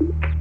you.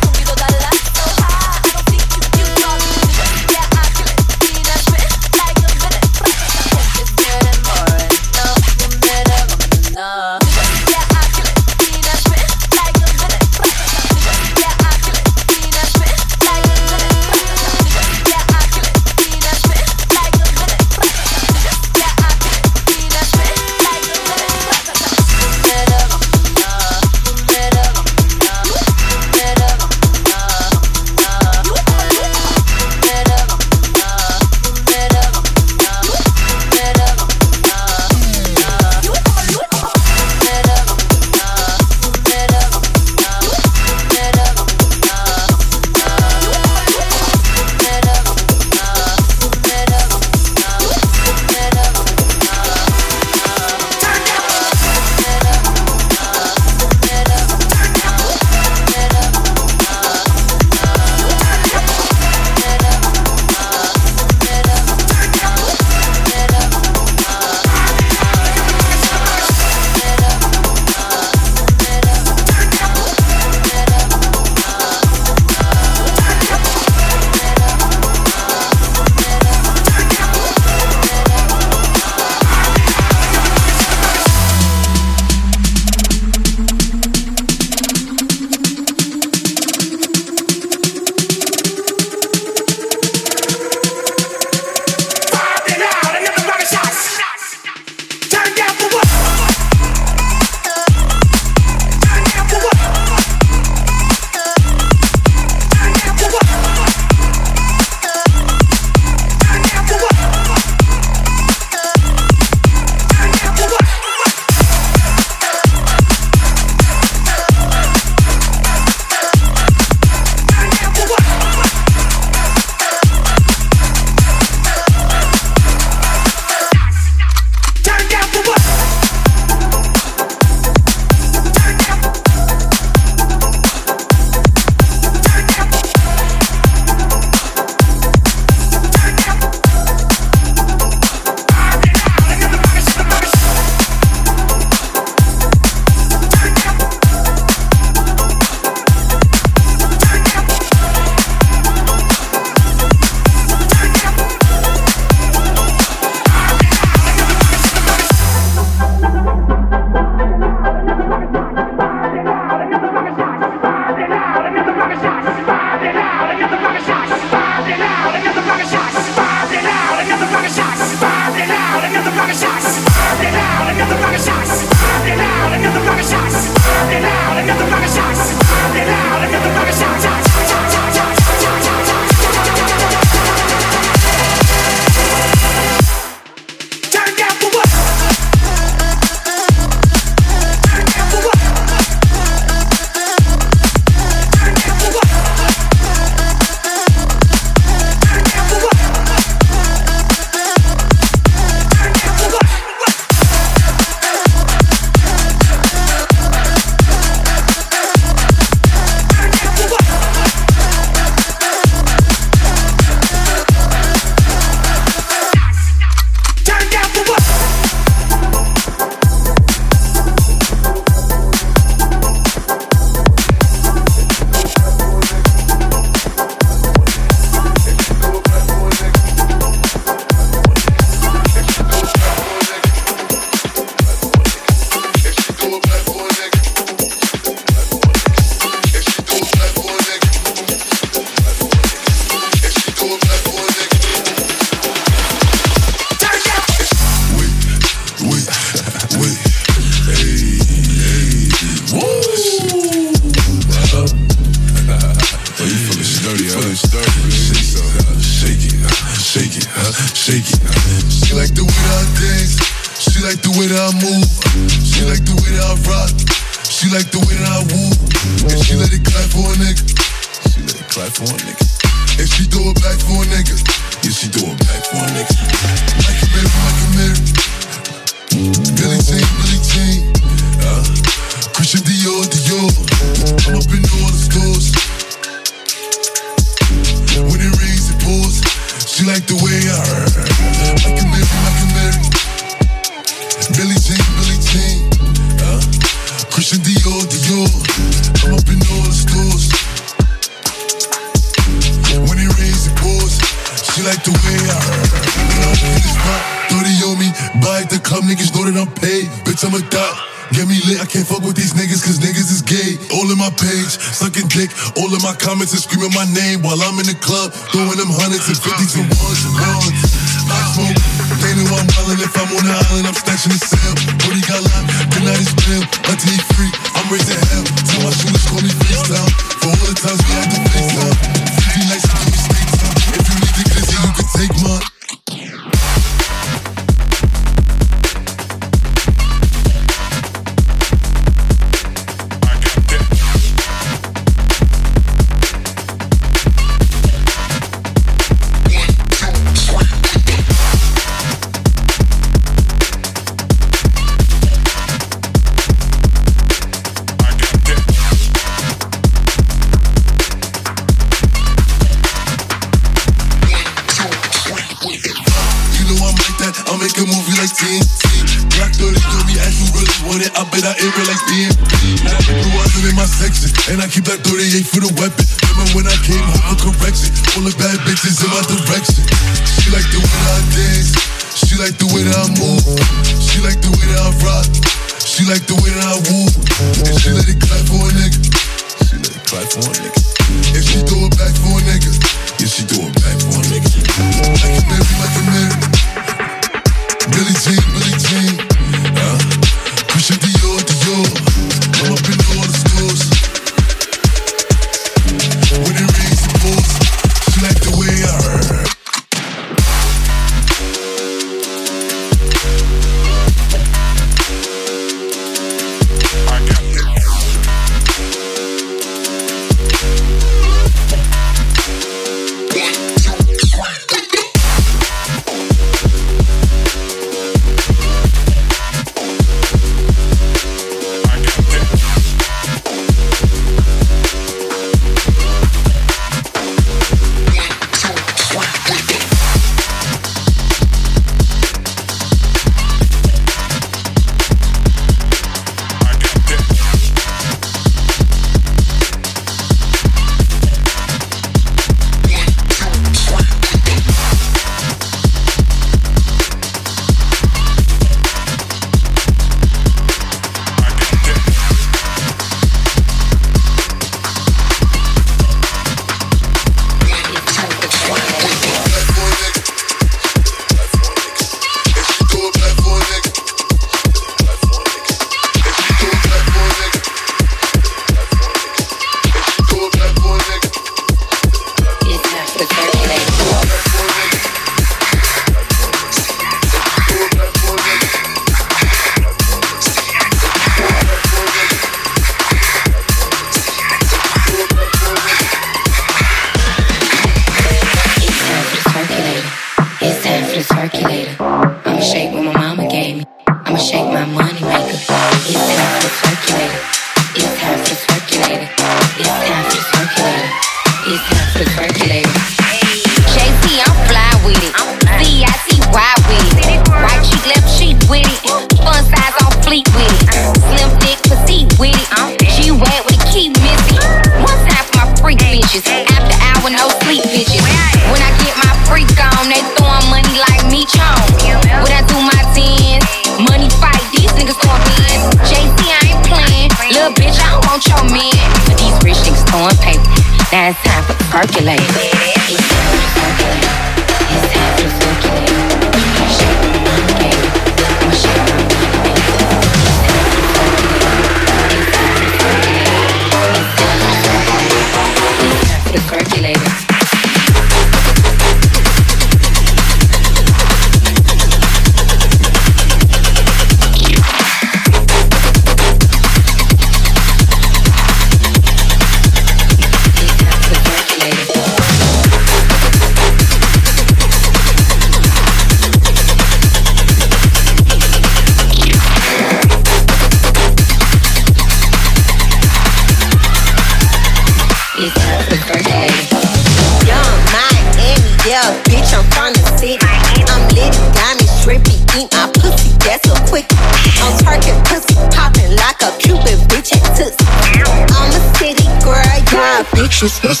Yeah,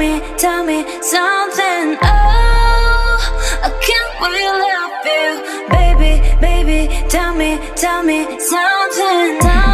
me, tell me something. Oh, I can't really love you, baby, baby. Tell me, tell me something.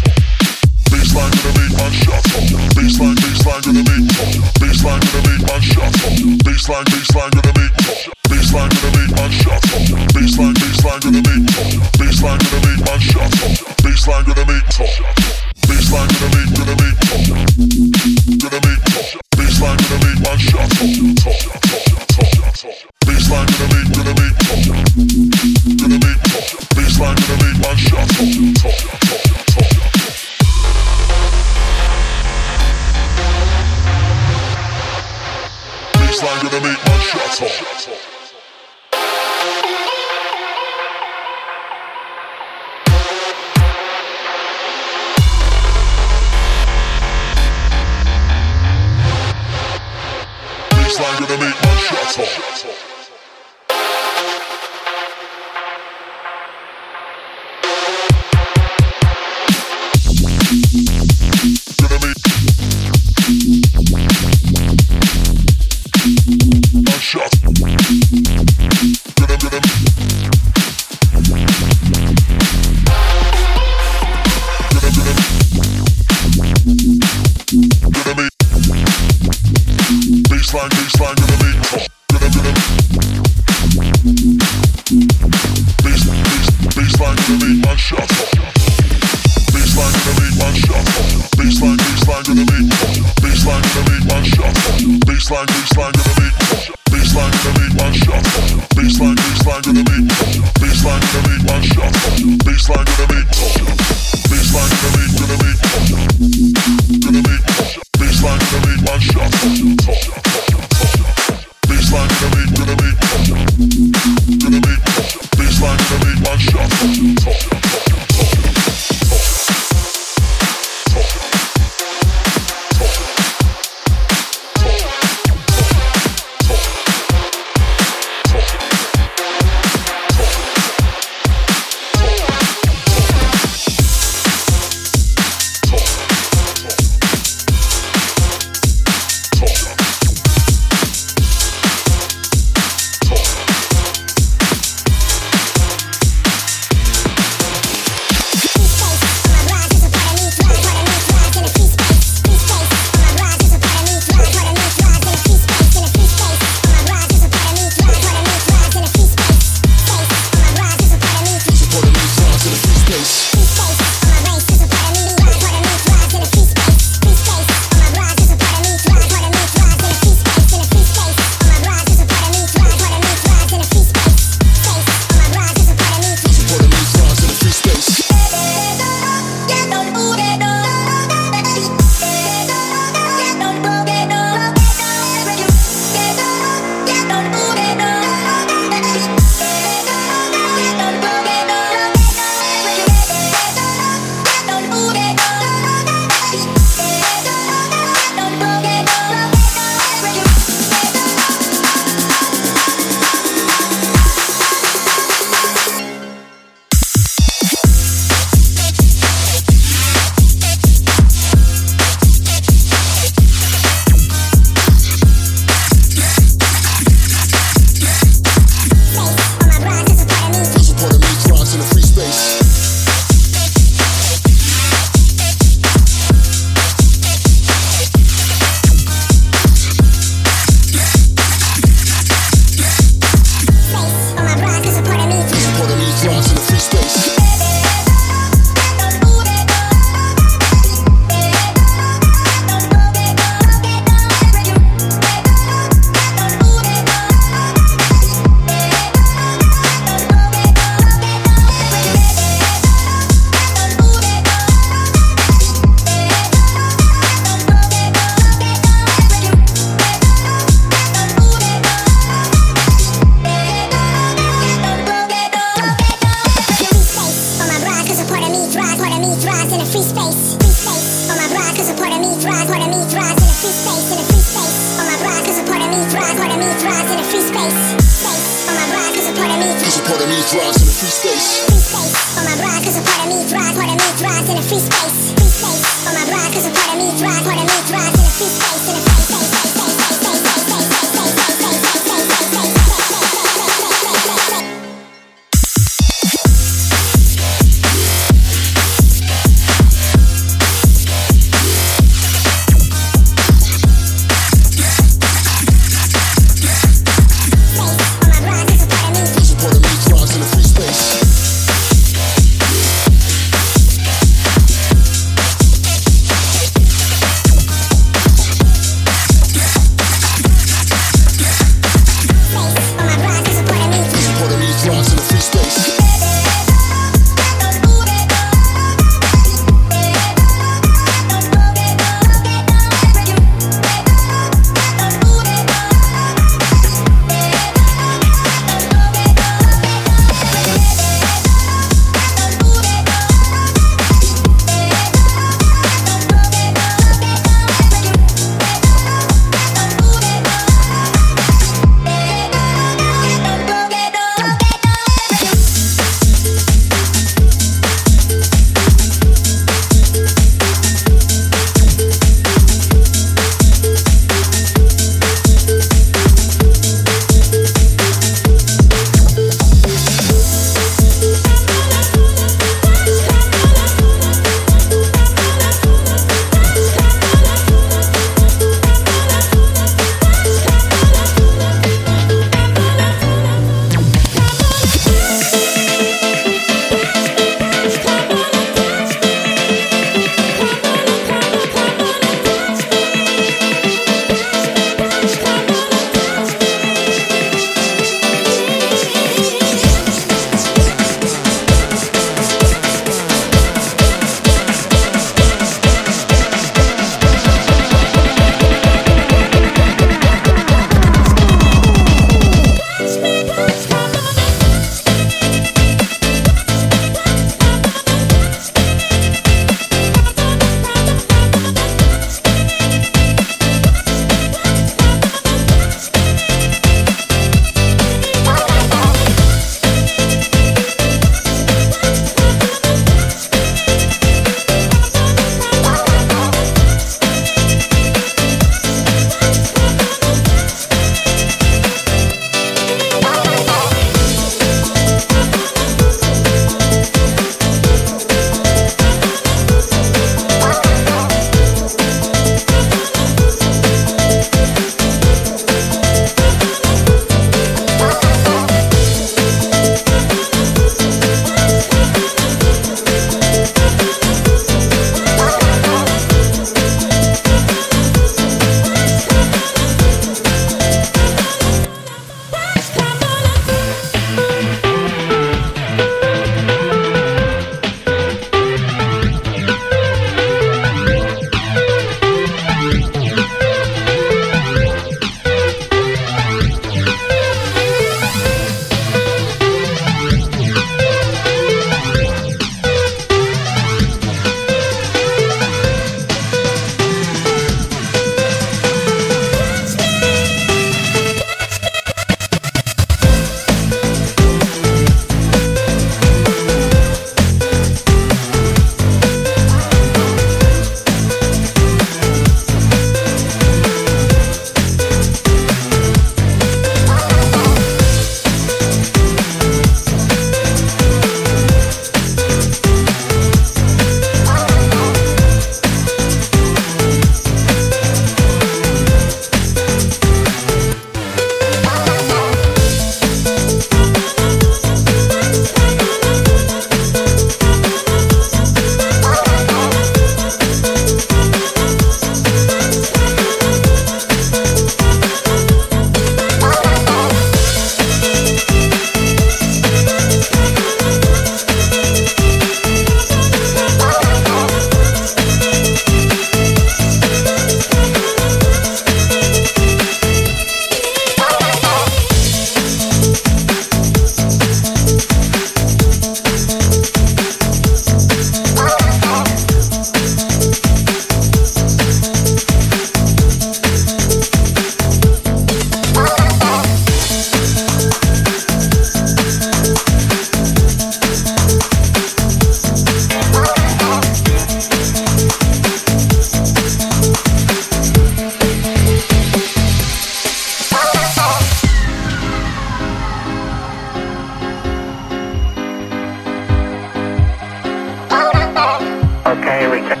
Okay, we reject.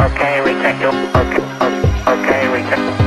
Okay, we reject. Okay, okay, okay, reject.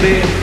baby.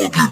more.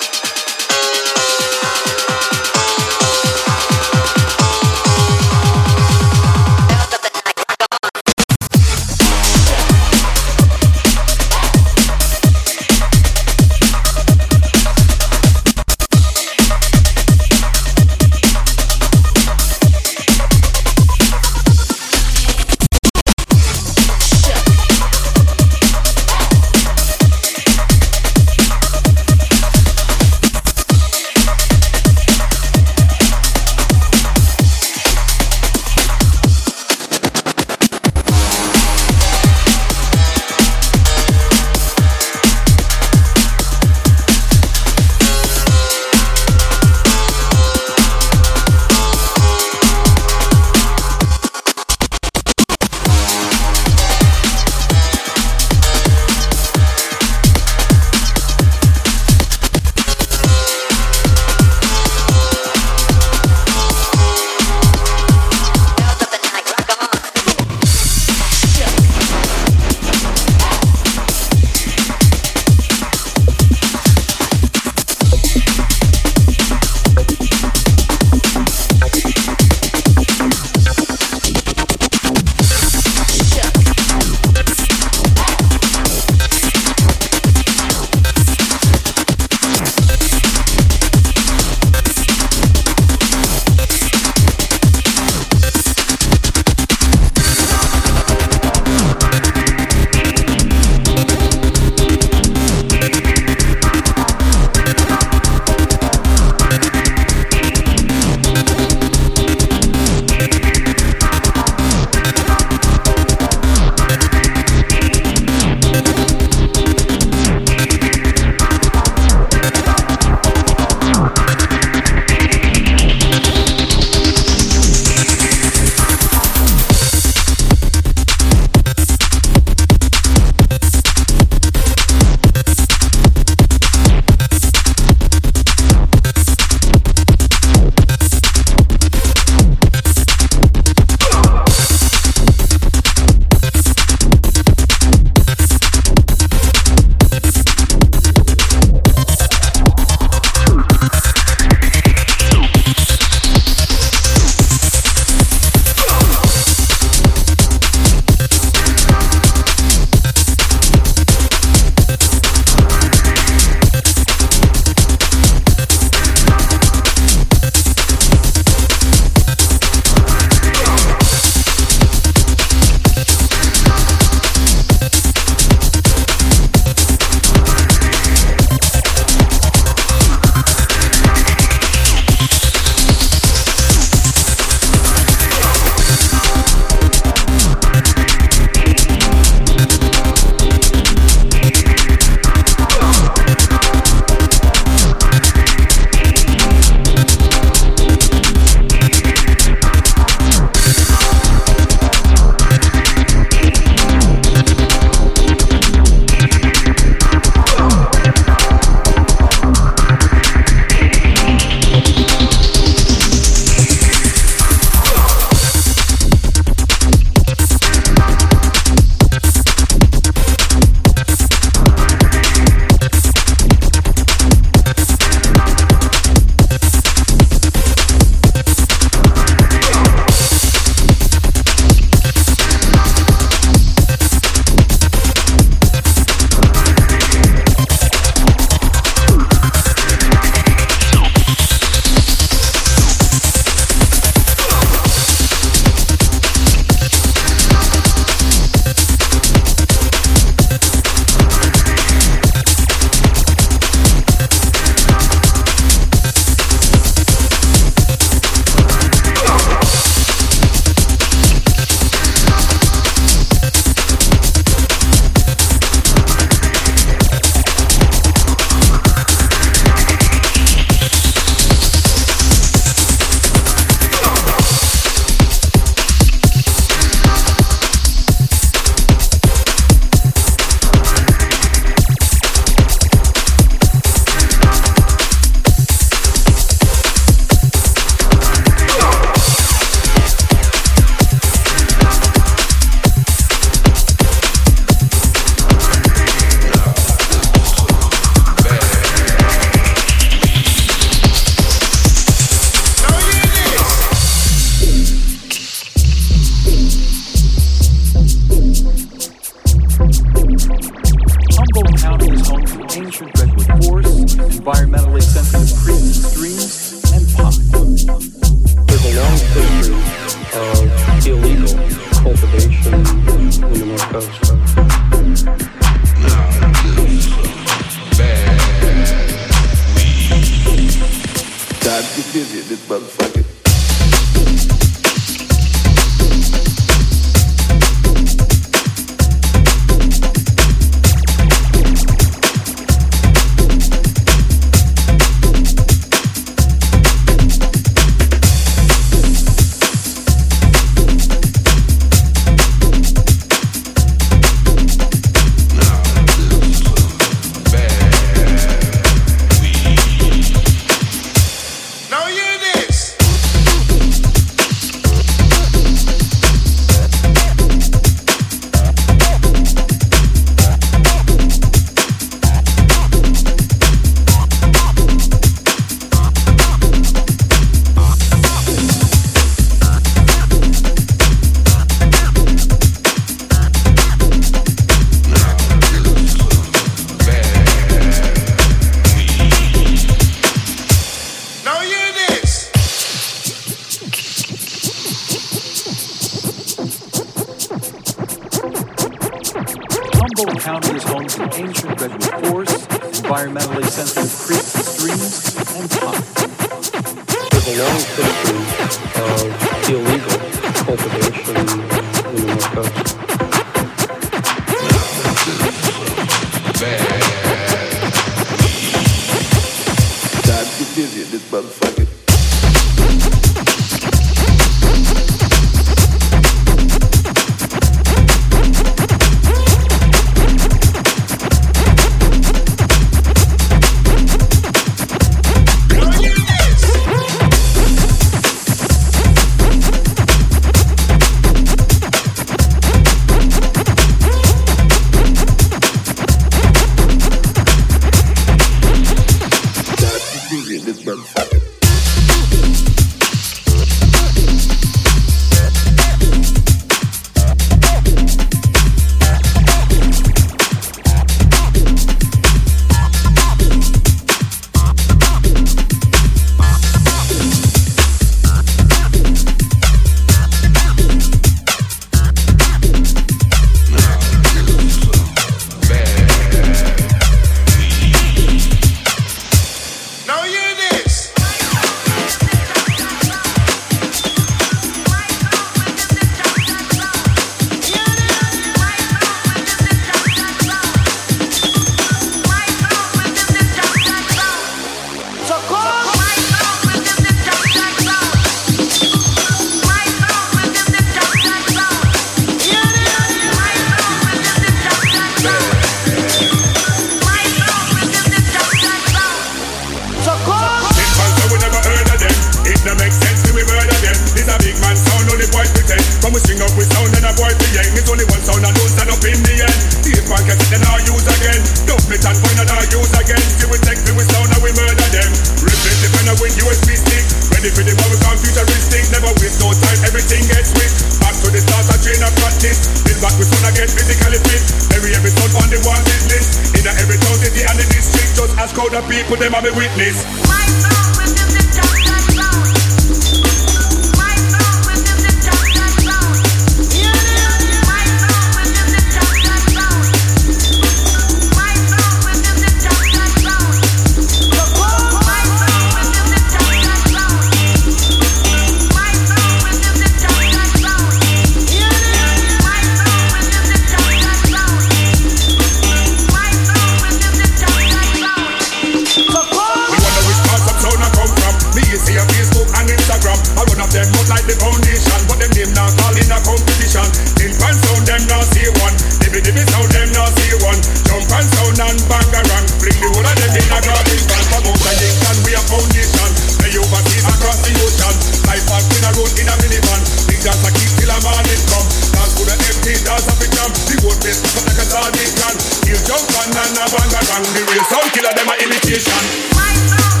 man. Fling the whole of them in a garbage can. From out of Kingston, we a foundation. Play over here across the ocean. Life has been a road in a minivan. Big dance a keep till a morning come. Dance to the empty dance of the jam. The road place up like a sardine can. Kill jump on and a bang a bang. The real sound killer, them a imitation. My song.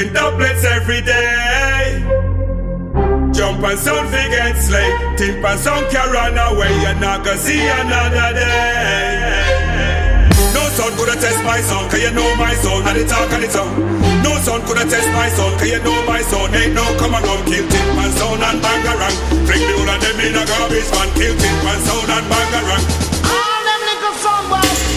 We're doublets every day. Jump and fi get slay. Tip and sound can run away. You're not gonna see another day. No son coulda test my son, cause you know my son, and the talk and the tongue. No son coulda test my son, cause you know my son. Ain't no come and come, kill tip and sound and bangarang. Fling the whole of them in a garbage man, kill tip and sound and bangarang. All them little song boys.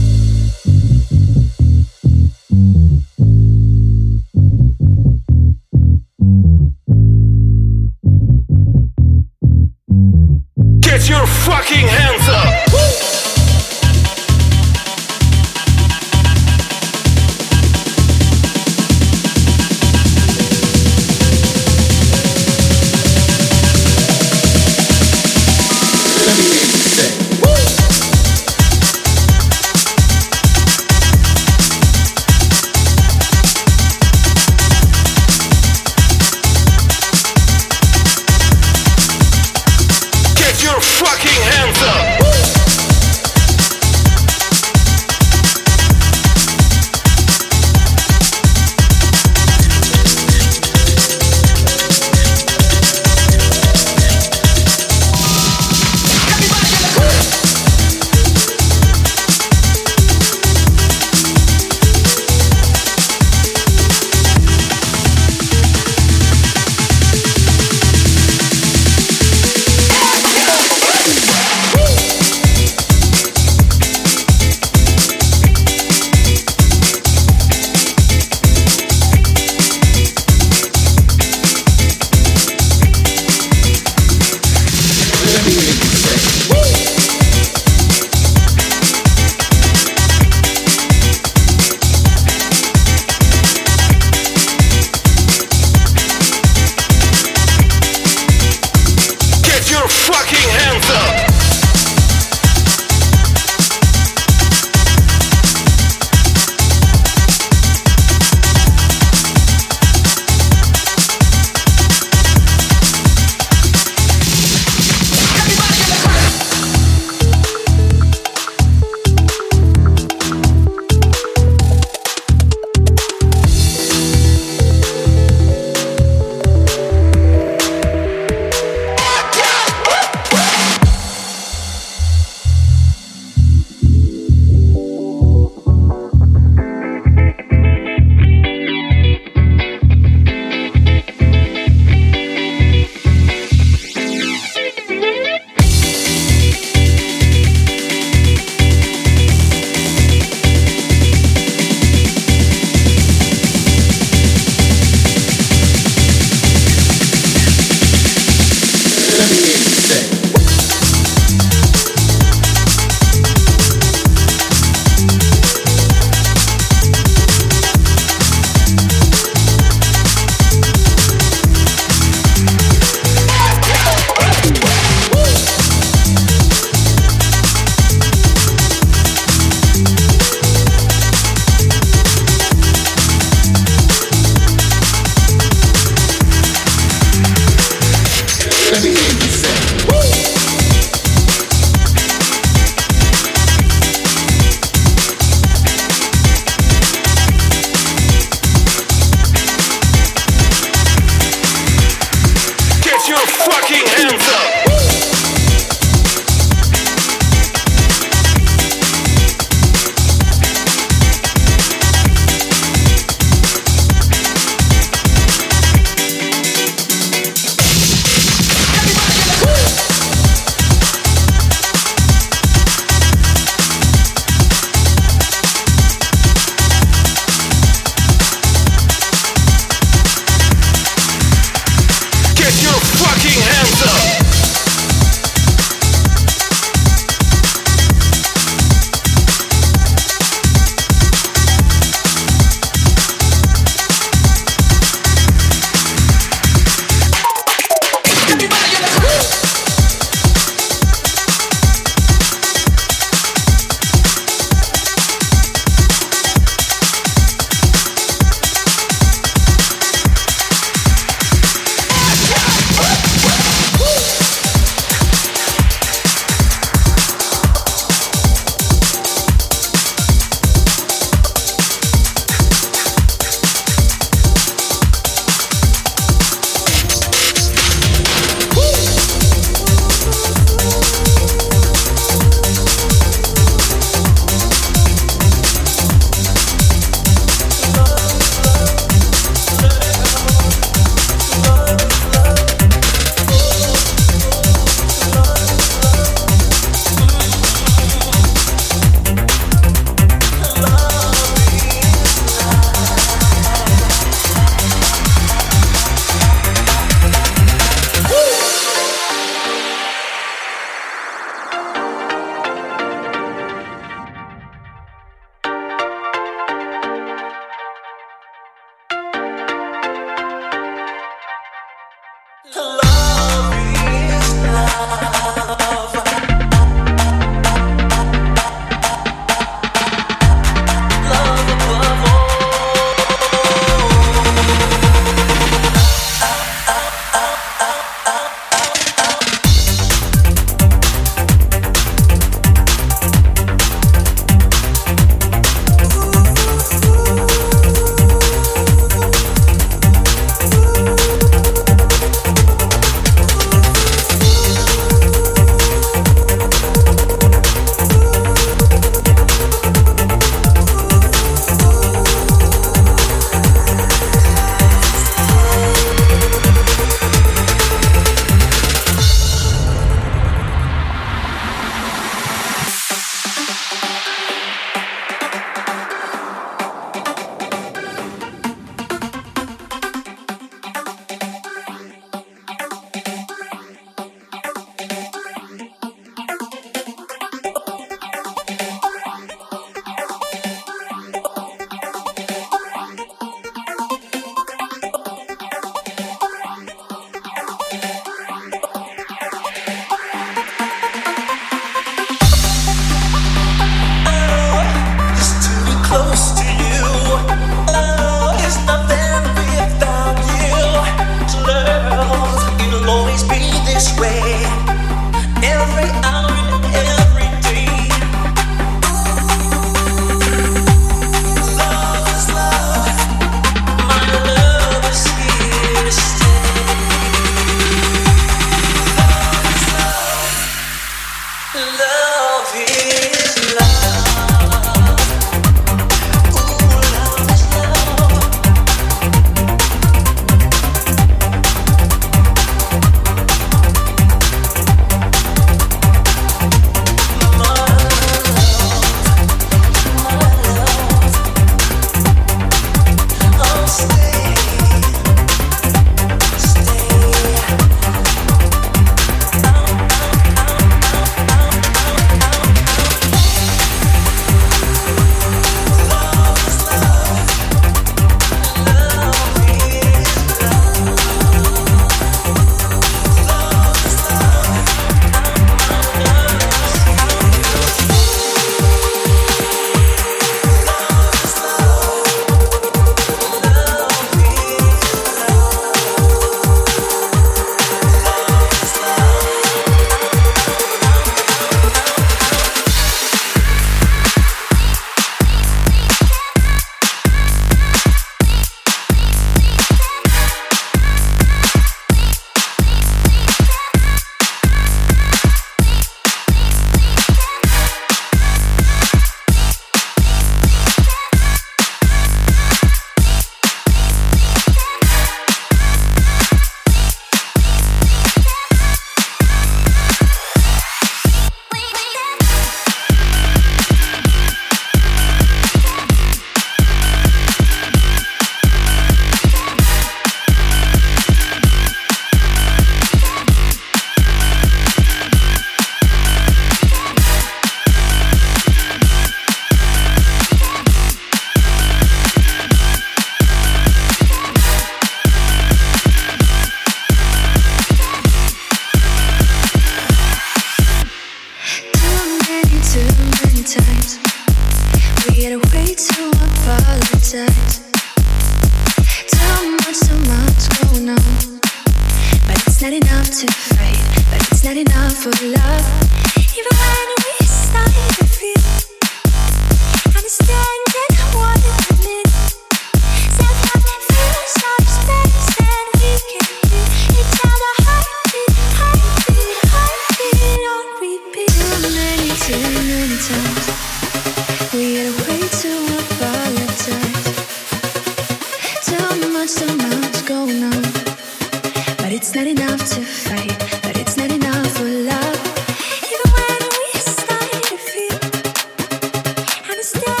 Stop.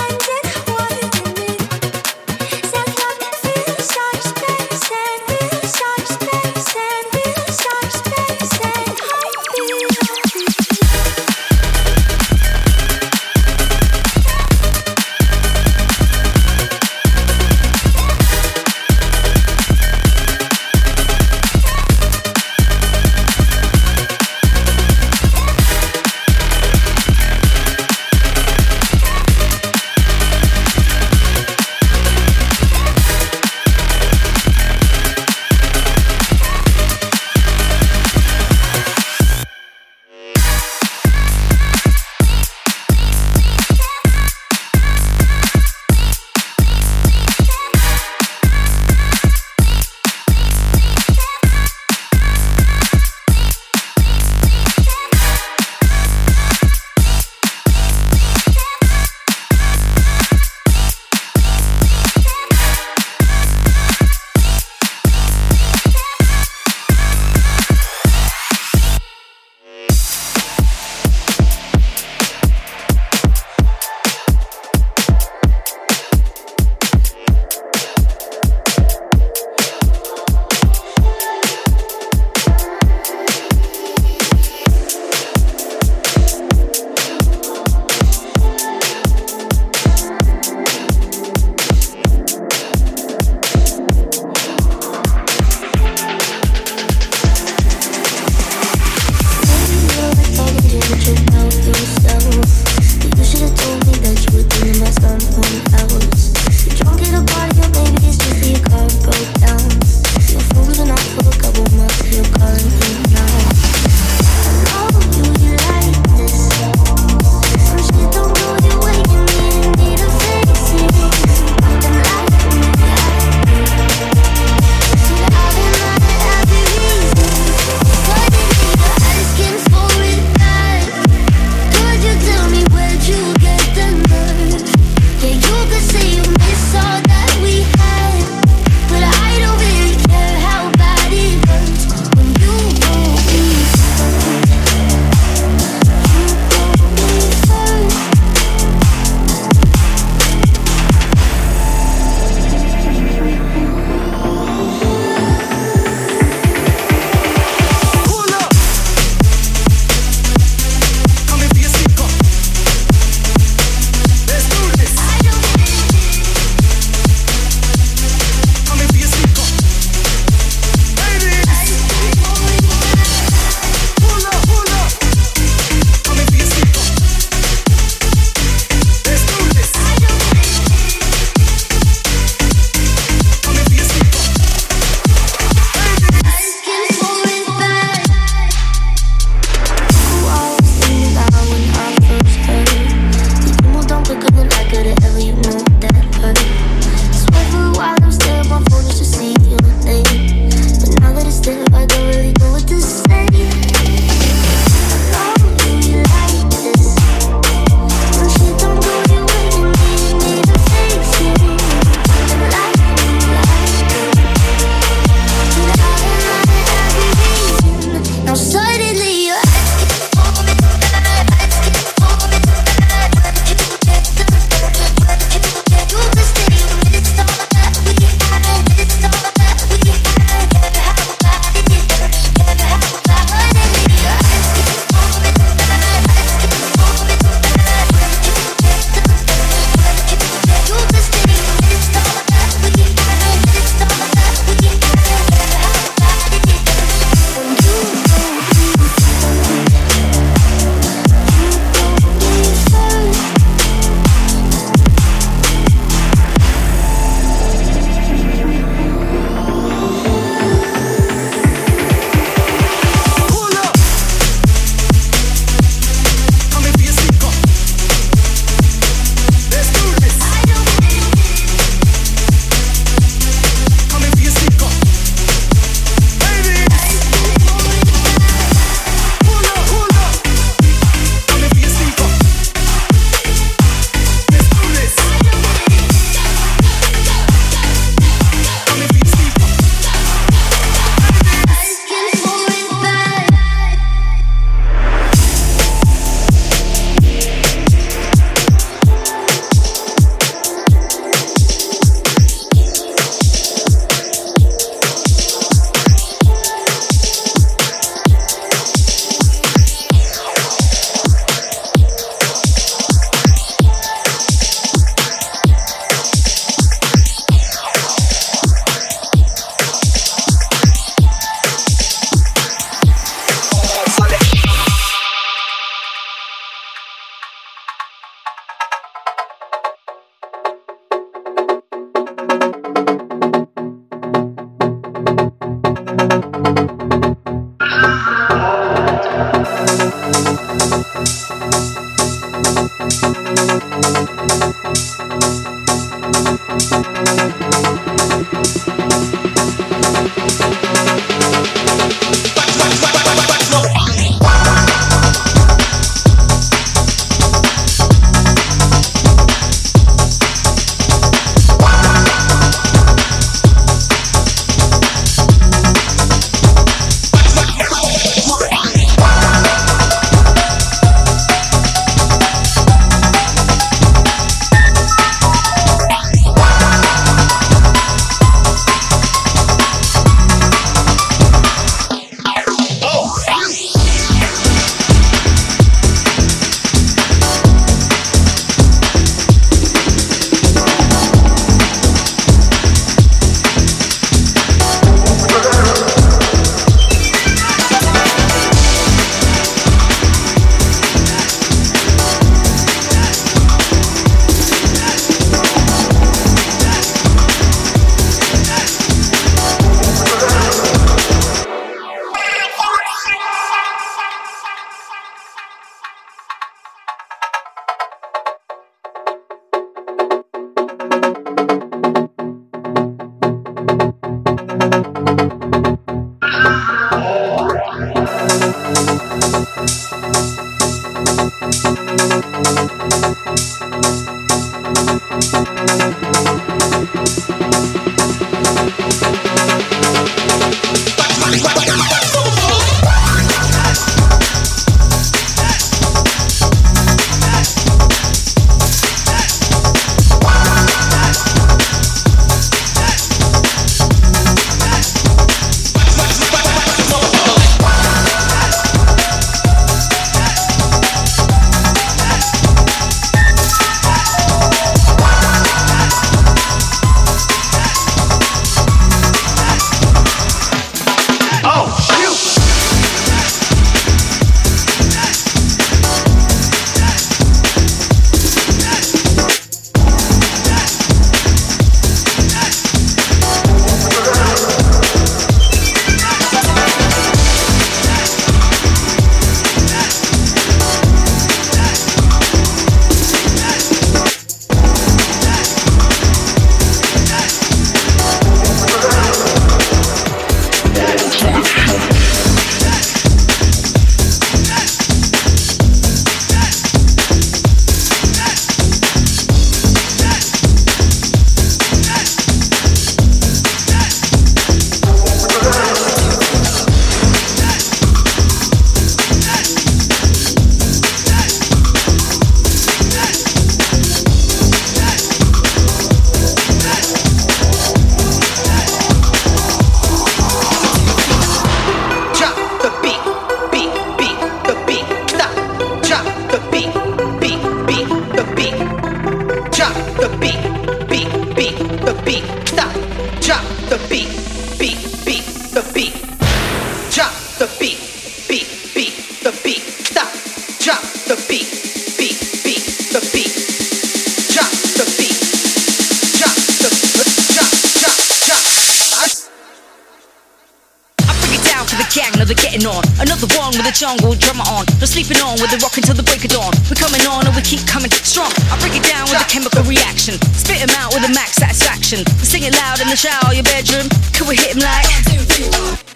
The shower, your bedroom. Could we hit 'em like?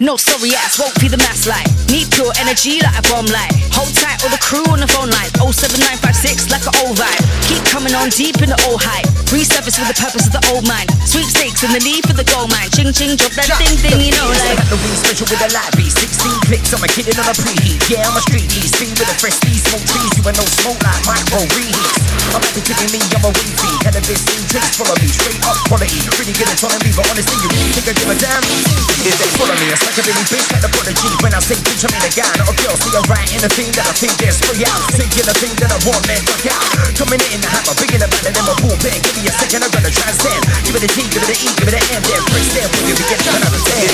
No sorry ass, won't be the mass light. Need pure energy like a bomb light. Hold tight all the crew on the phone line. 07956 like an old vibe. Keep coming on deep in the old hype. Resurface with the purpose of the old mind. Sweepstakes and the need for the gold mine. Ching ching, drop that thing thing, you know like. The weed special with a light beat. 16 clicks, I'm a kid on a preheat. Yeah, I'm a street beat. Speed with a fresh speed. Smoke trees, you ain't no smoke like micro reheats. I'm happy kicking me, I'm a weed feed. Cannabis in drinks, follow me. Straight up quality. Pretty good me, but honestly, you really think I give a damn? If they follow me, it's like a really bitch like the prodigy. When I say bitch, I mean a guy, not a girl. See, I'm writing the thing that I think there's free out. Thinking the thing that I want, man, duck out. Coming in the hammer, bigger than better than my boom bang. Give me a second, I'm gonna transcend. Give it a T, give it a E, give it a M, then press there. When you begin to understand.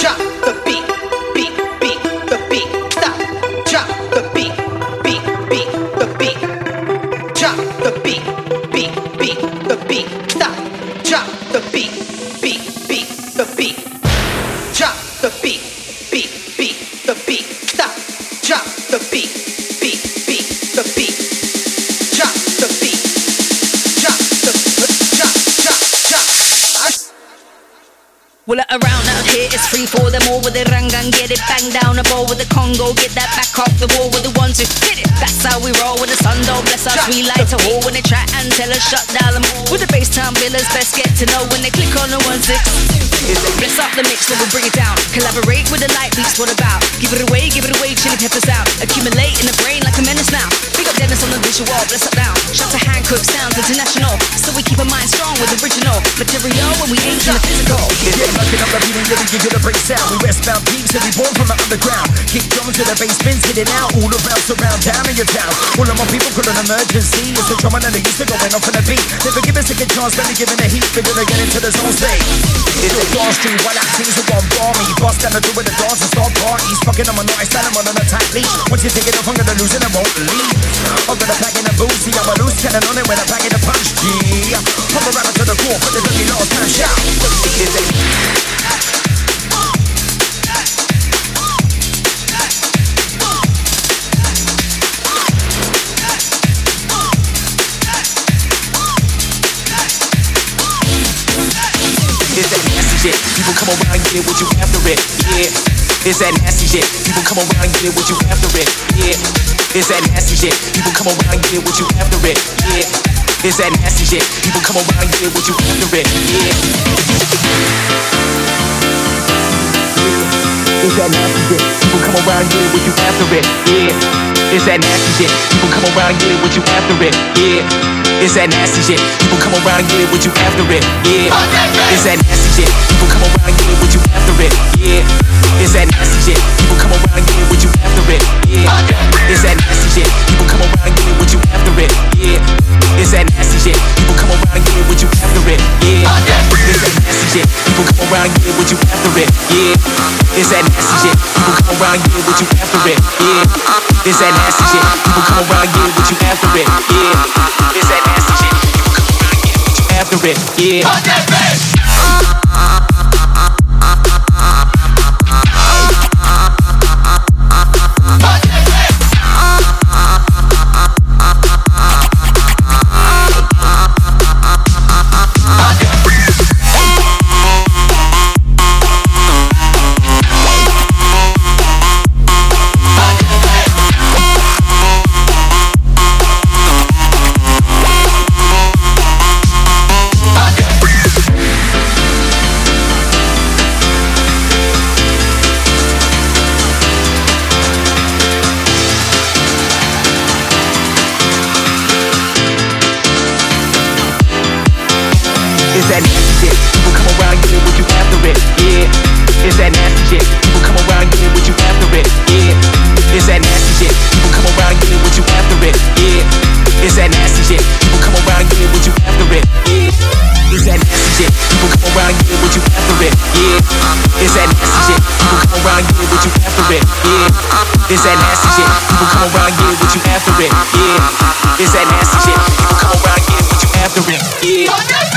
Drop the Congo, get that back off the wall with the ones who hit it. That's how we roll with the sun don't bless us. We light a hole when they try and tell us shut down them. With the bass time billers, best get to know when they click on the one six. Bless up the mix, then we'll bring it down. Collaborate with the light beats, what about? Give it away, give it away, chili peppers out. Accumulate in the brain like a menace now. On the visual, bless up down. Shout to Hancock, sounds international. So we keep our mind strong with original material when we aim in the physical. Yeah, knocking up the beat and really give you the break sound. We westbound peeps and we born from the underground. Kick drums to the bass spins, hit it out. All around, surround, down in your town. All of my people call an emergency. It's the drummer and they used to going off on the beat. Never give a second chance, better giving the heat. Figure to get into the zone state. It's a Dawn Street, while our teams are on bar me. Bust down the door with the dance and start parties. Fucking on my and I'm on an attack leash. Once you take it off, I'm gonna lose and I won't leave. I'm gonna pack in a boozy, I'm a loose cannon on it when I'm packing a punch. G. Pump a rapper to the core, but the dirty last time shout. Is it? It's that nasty shit. People come around, and get what you after it. Yeah. It's that nasty shit. People come around, and get what you after it. Yeah. It's that nasty shit. People come around, and get what you after it. Yeah. It's that nasty shit. People come around, and get what you after it. Yeah. It's that nasty shit. People come around, and get what you after it. Yeah. It's that nasty shit. People come around, and get it what you after it. Yeah. It's that nasty shit. People come around, and get it what you after it. Yeah. It's that nasty shit. People come around, and get what you after it. Yeah. It's that nasty shit. People come around, and get what you after it. Yeah. It's that nasty shit. People come around, and get what you after it. Yeah. It's that nasty shit. People come around, and get what you after it. Yeah. It's that nasty shit. People come around, and get it what you after it. Yeah. It's that nasty shit. People come around, get what you after it. Yeah. It's that nasty shit. People come around, get what you after it. Yeah. It's that nasty shit. People come around, get what you after it. Yeah. It's People come around, get what you after it, yeah. It's that nasty shit. People come around, get what you after it, yeah. It's that nasty shit. People come around, get what you after it, yeah. It's that nasty shit. People come around, get what you after it, yeah.